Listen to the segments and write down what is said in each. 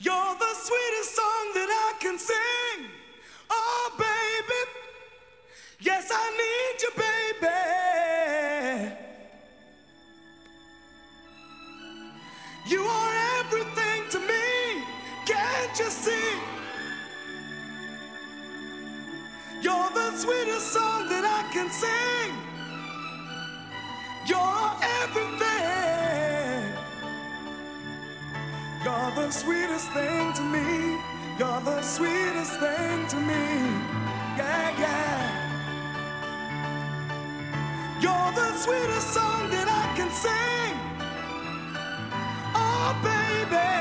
You're the sweetest song that I can sing. Oh, baby. Yes, I need you, baby. You are everything to me. Can't you see? You're the sweetest song that I can sing. You're everything. the sweetest thing to me. You're the sweetest thing to me. Yeah, yeah. You're the sweetest song that I can sing. Oh, baby.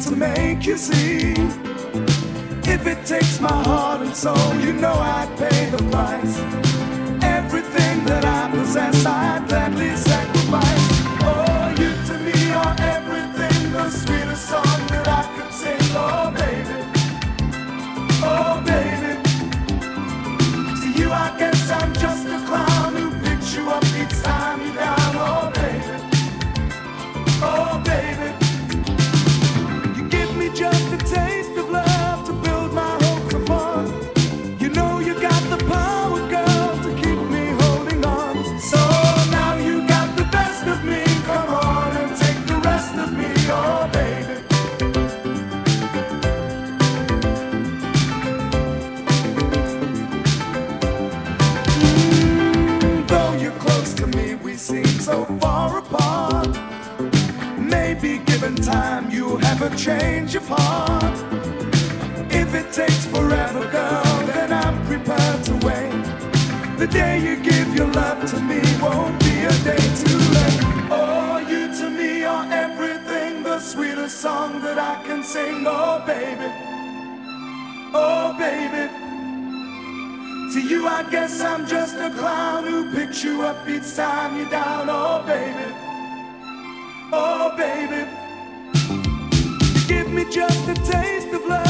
to make you see. If it takes my heart and soul, you know I'd pay the price. Everything that I possess, I'd gladly sell. given time, you'll have a change of heart. If it takes forever, girl, then I'm prepared to wait. The day you give your love to me won't be a day too late. Oh, you to me are everything, the sweetest song that I can sing. Oh, baby. Oh, baby. To you, I guess I'm just a clown who picks you up each time you're down. Oh, baby. Oh, baby me just a taste of love.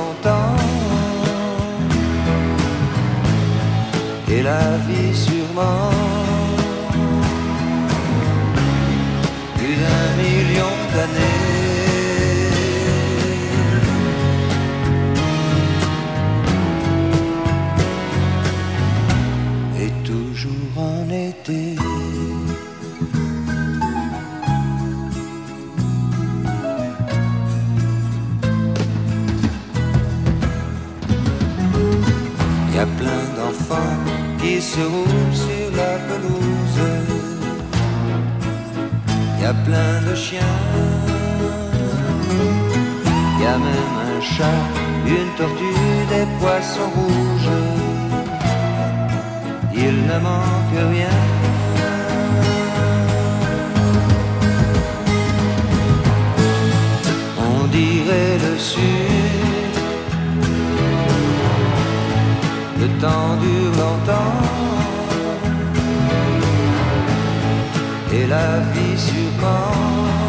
Et la vie sûrement. Plus d'un million d'années. Qui se roulent sur la pelouse. Y a plein de chiens. Y a même un chat, une tortue, des poissons rouges. Il ne manque rien. On dirait le sud. Le temps dure longtemps. Et la vie sûrement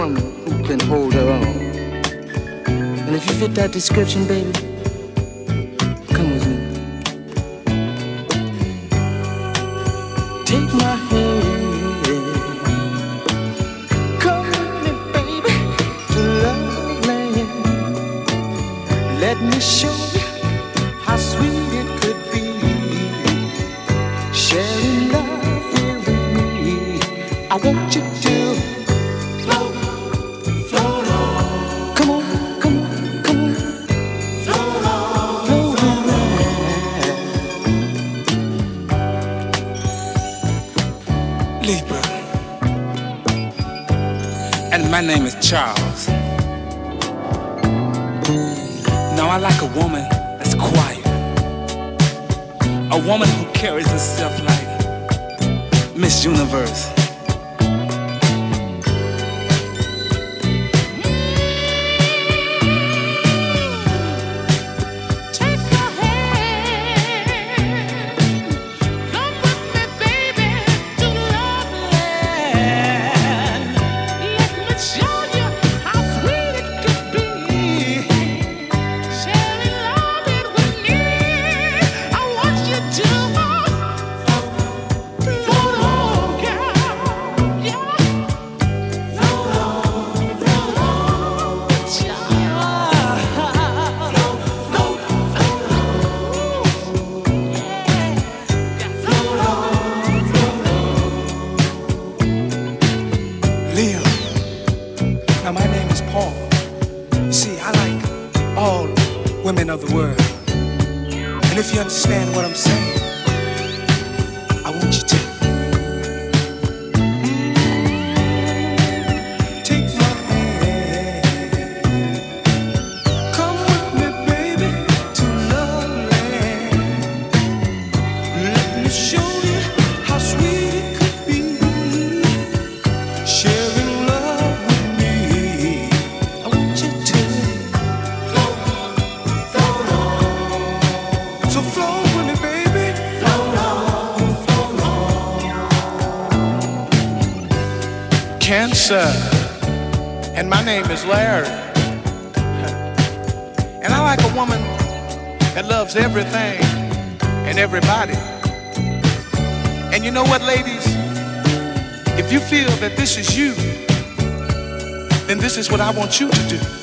woman who can hold her own. And if you fit that description, baby, and my name is Larry. And I like a woman that loves everything and everybody. And you know what, ladies? If you feel that this is you, then this is what I want you to do.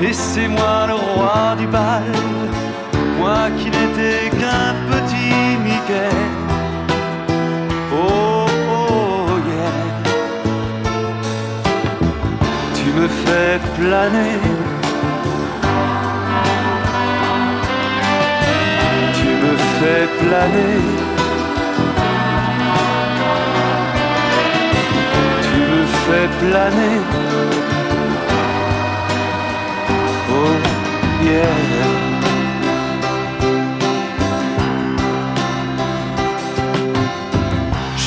Et c'est moi le roi du bal, moi qui n'étais qu'un petit Mickey. Oh, oh, yeah. Tu me fais planer. Tu me fais planer. Tu me fais planer.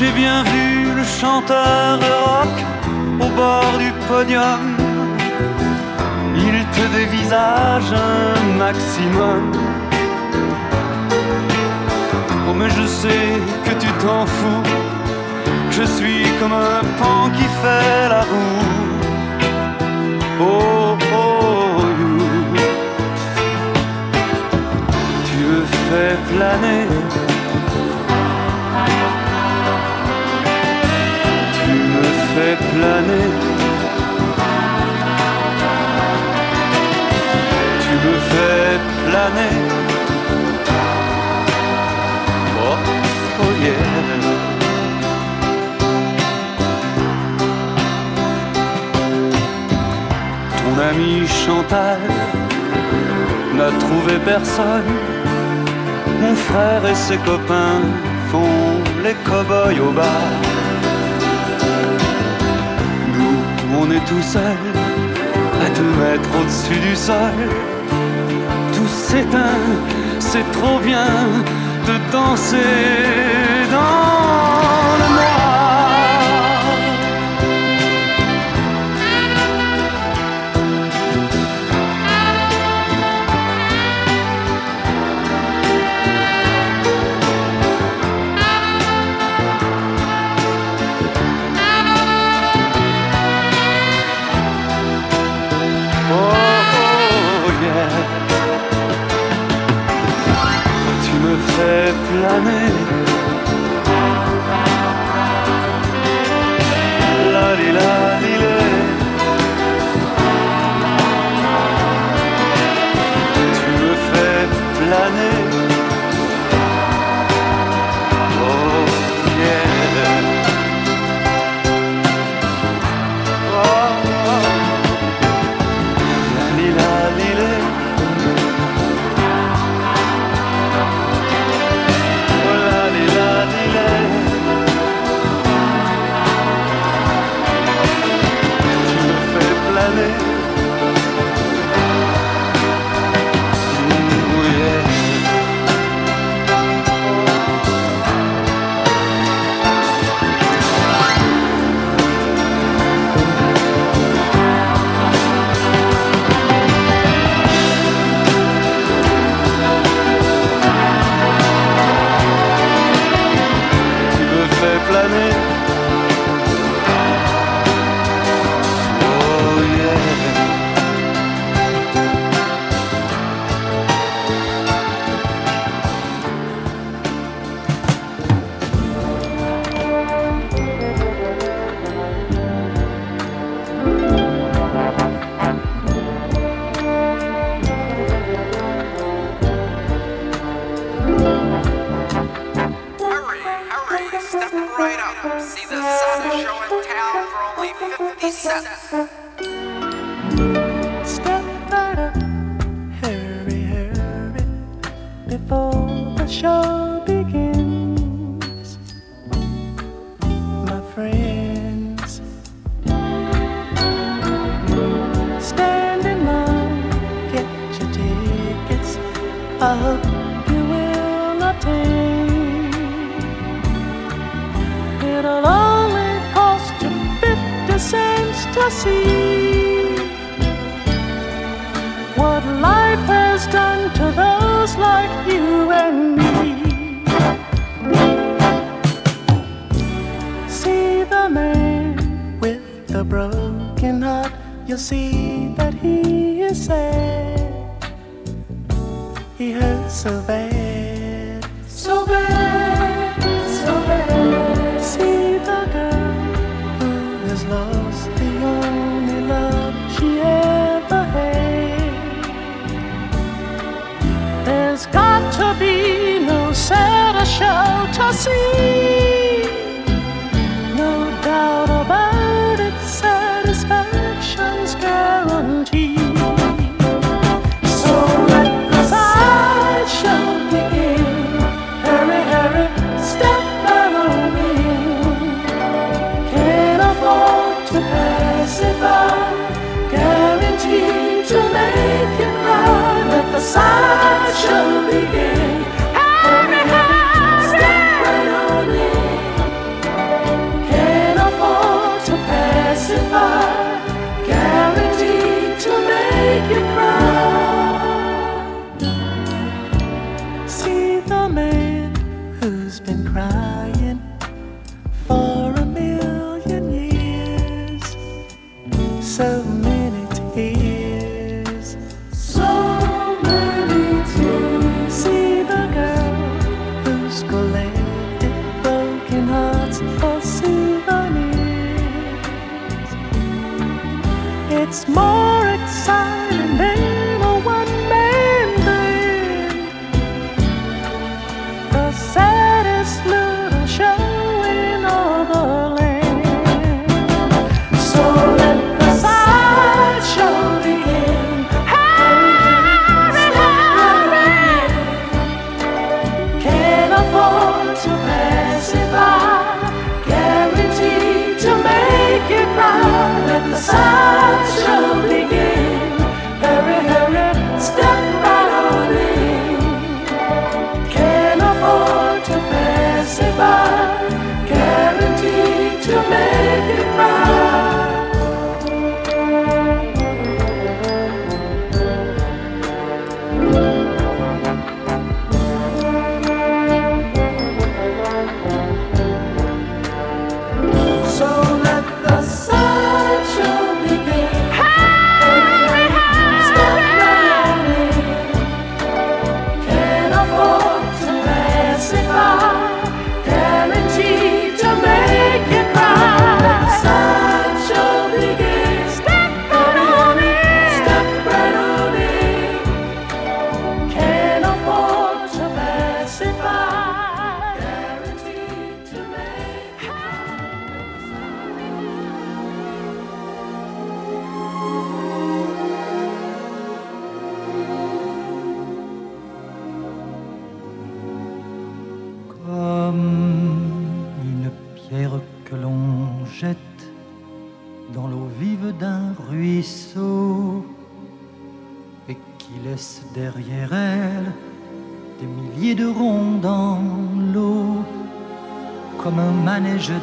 J'ai bien vu le chanteur rock au bord du podium. Il te dévisage un maximum. Oh mais je sais que tu t'en fous. Je suis comme un pan qui fait la roue. Oh planer. Tu me fais planer. Tu me fais planer. Oh, oh yeah. Ton ami Chantal n'a trouvé personne. Mon frère et ses copains font les cow-boys au bar. Nous, on est tout seul, à deux mètres au-dessus du sol. Tout s'éteint, c'est trop bien de danser dans step right up. See the sun is showing town for only 50 cents. Step right up, hurry, hurry, before the show begins. See what life has done to those like you and me. See the man with the broken heart, you'll see that he is sad. He hurts so bad, shall see. No doubt about it, satisfaction's guaranteed. So let the sideshow begin. Hurry, hurry, step right on in. Can't afford to. Guaranteed to make it cry. Let the sideshow begin. who's been crying.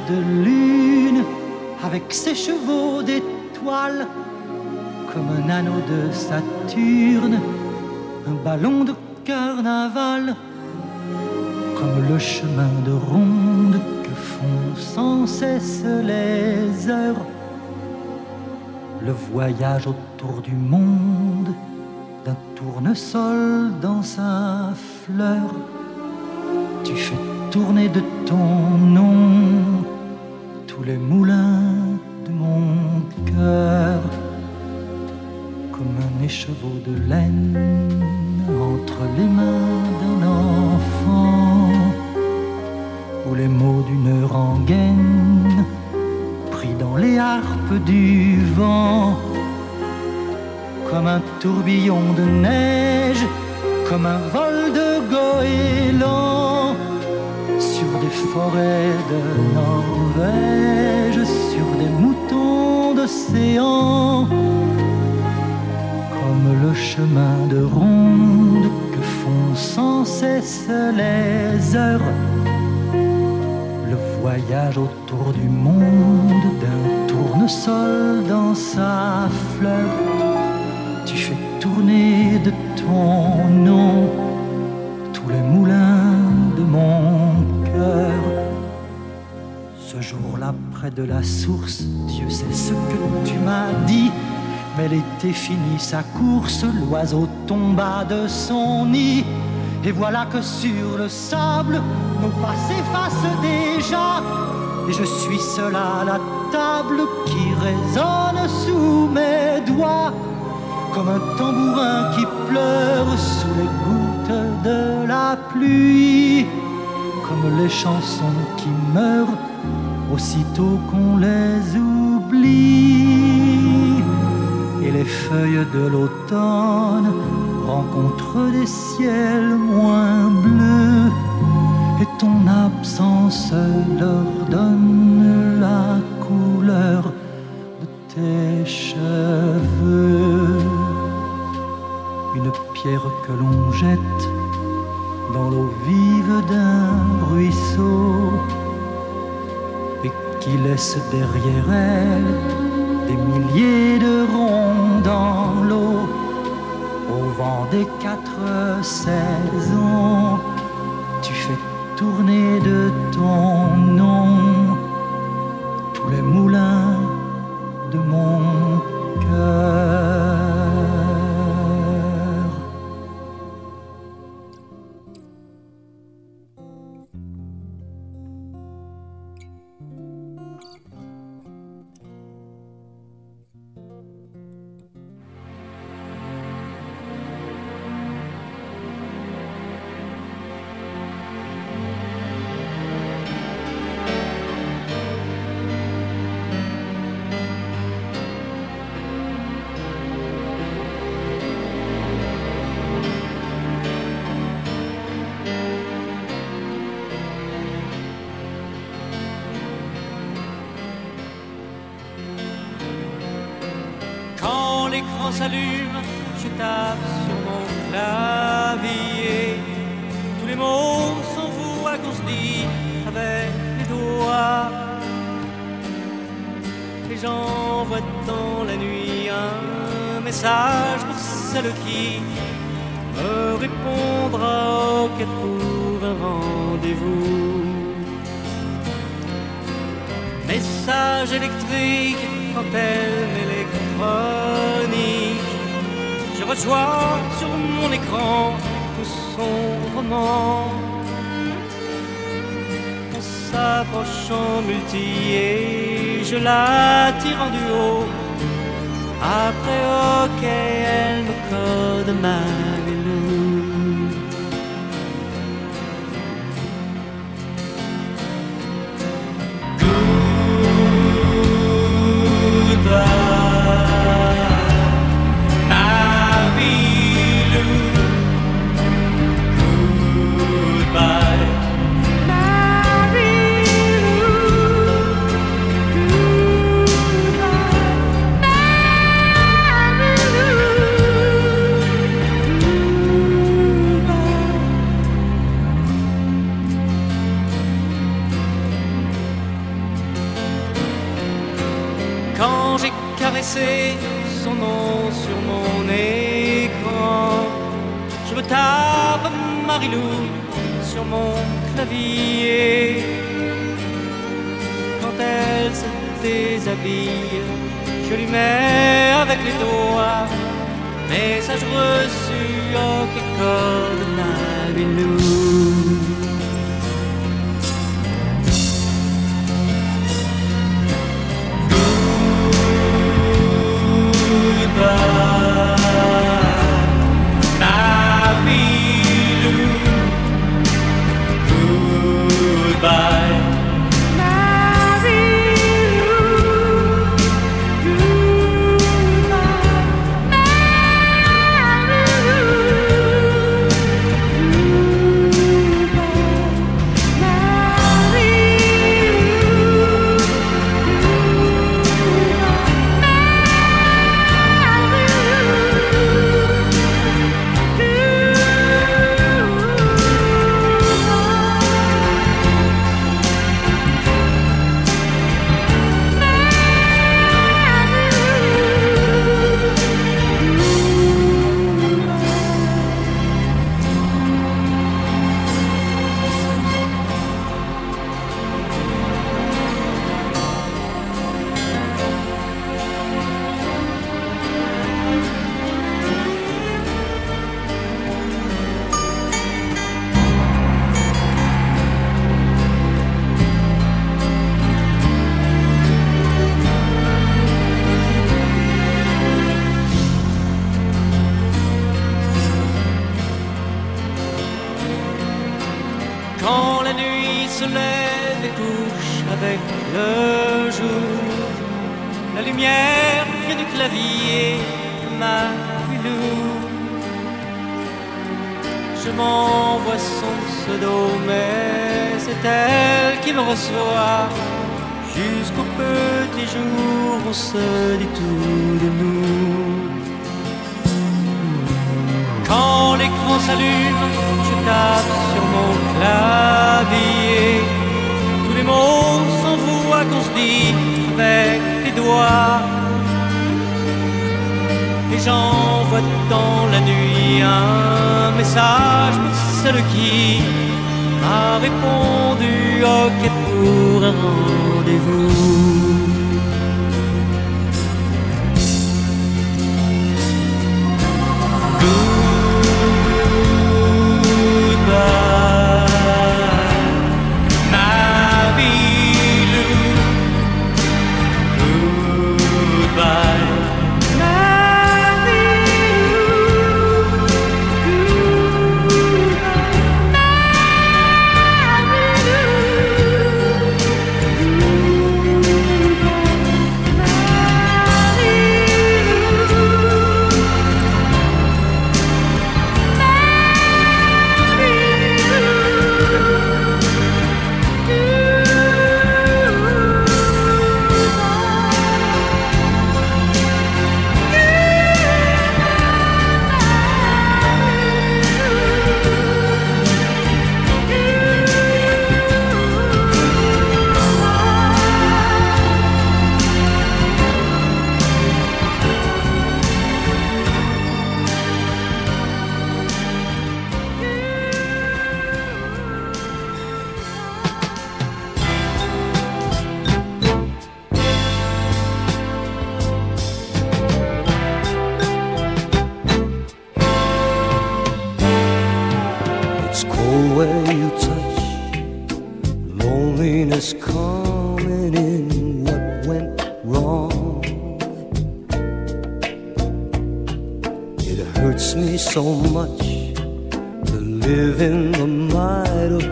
De lune avec ses chevaux d'étoiles, comme un anneau de Saturne, un ballon de carnaval, comme le chemin de ronde que font sans cesse les heures, le voyage autour du monde tournesol dans sa fleur. Tu fais tourner de ton nom tous les moulins course, l'oiseau tomba de son nid. Et voilà que sur le sable, nos pas s'effacent déjà. Et je suis seul à la table qui résonne sous mes doigts. Comme un tambourin qui pleure sous les gouttes de la pluie comme les chansons qui meurent aussitôt qu'on les oublie. Les feuilles de l'automne rencontrent des ciels moins bleus. Et ton absence leur donne la couleur de tes cheveux. Une pierre que l'on jette dans l'eau vive d'un ruisseau et qui laisse derrière elle des milliers de ronds dans l'eau au vent des quatre saisons. Tu fais tourner de ton nom l'écran s'allume, je tape sur mon clavier. Tous les mots s'envoient qu'on se dit avec les doigts. Et j'envoie dans la nuit un message pour celle qui me répondra au qu'elle trouve un rendez-vous. Message électrique quand elle m'électronique. Reçois sur mon écran tout son roman. On s'approche en multi et je la tire en duo. Après, ok, elle me code ma. Quand caressé son nom sur mon écran, je me tape Marilou sur mon clavier. Quand elle se déshabille, je lui mets avec les doigts. Message reçu au code avec tes doigts. Et j'envoie dans la nuit un message pour celle qui m'a répondu, ok pour un rendez-vous.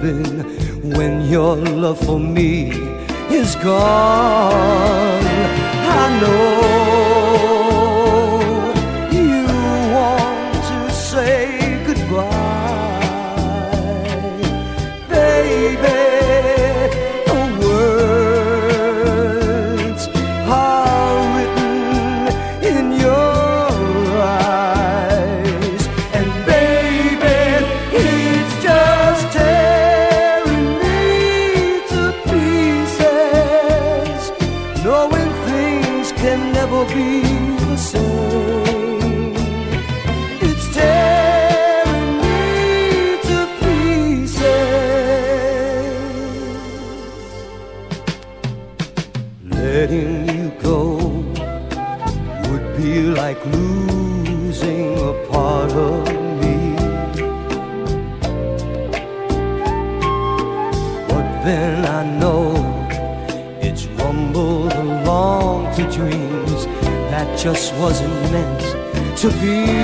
been when your love for me is gone. I know. to be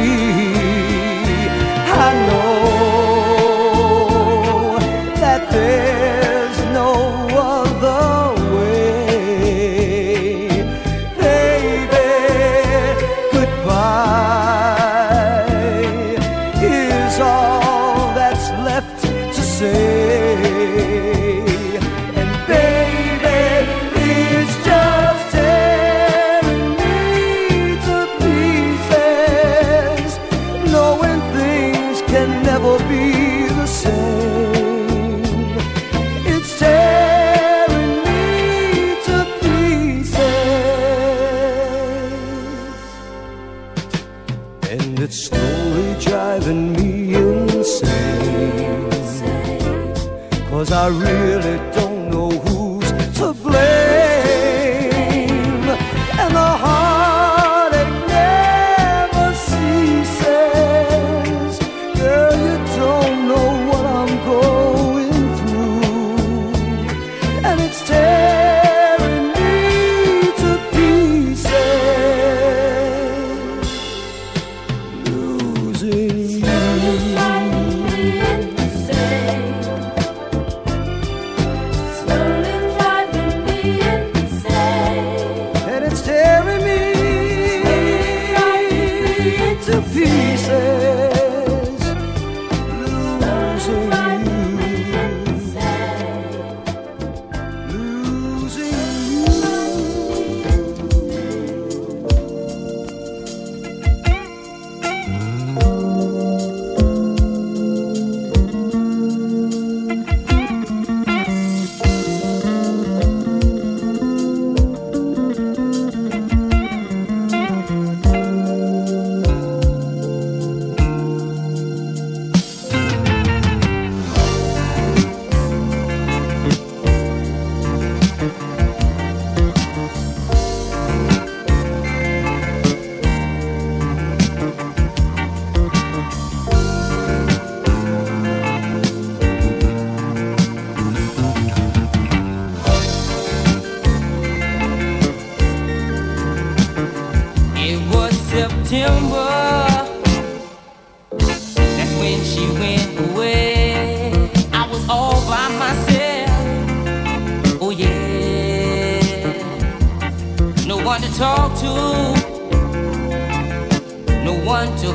I really don't.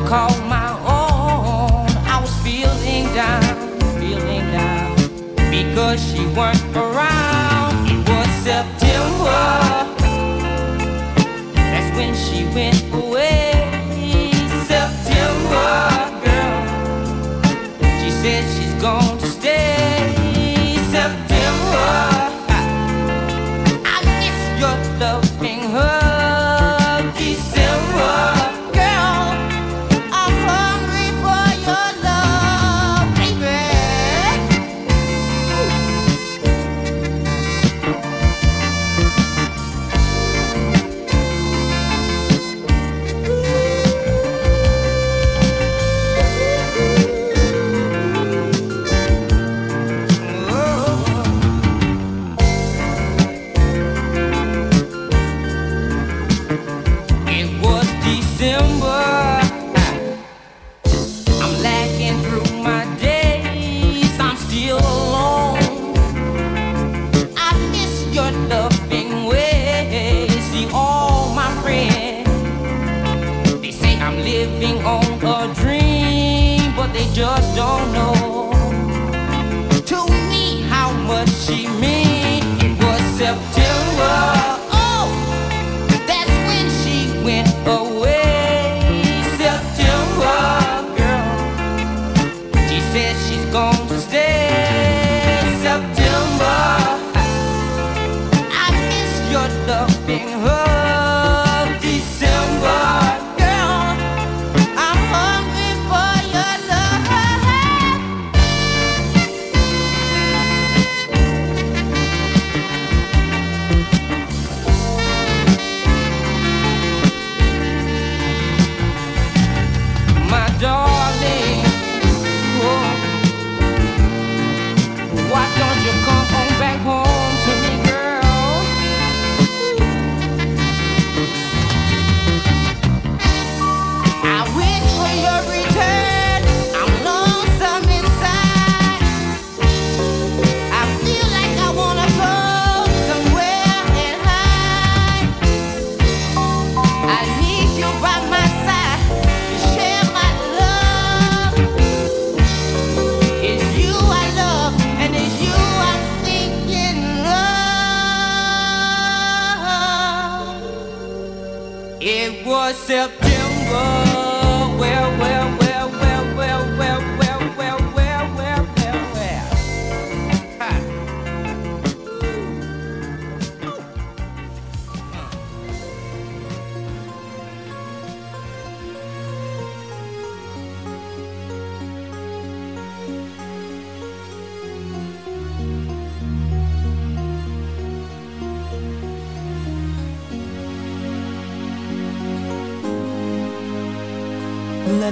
call my own. I was feeling down, feeling down, because she weren't around. It was September, that's when she went.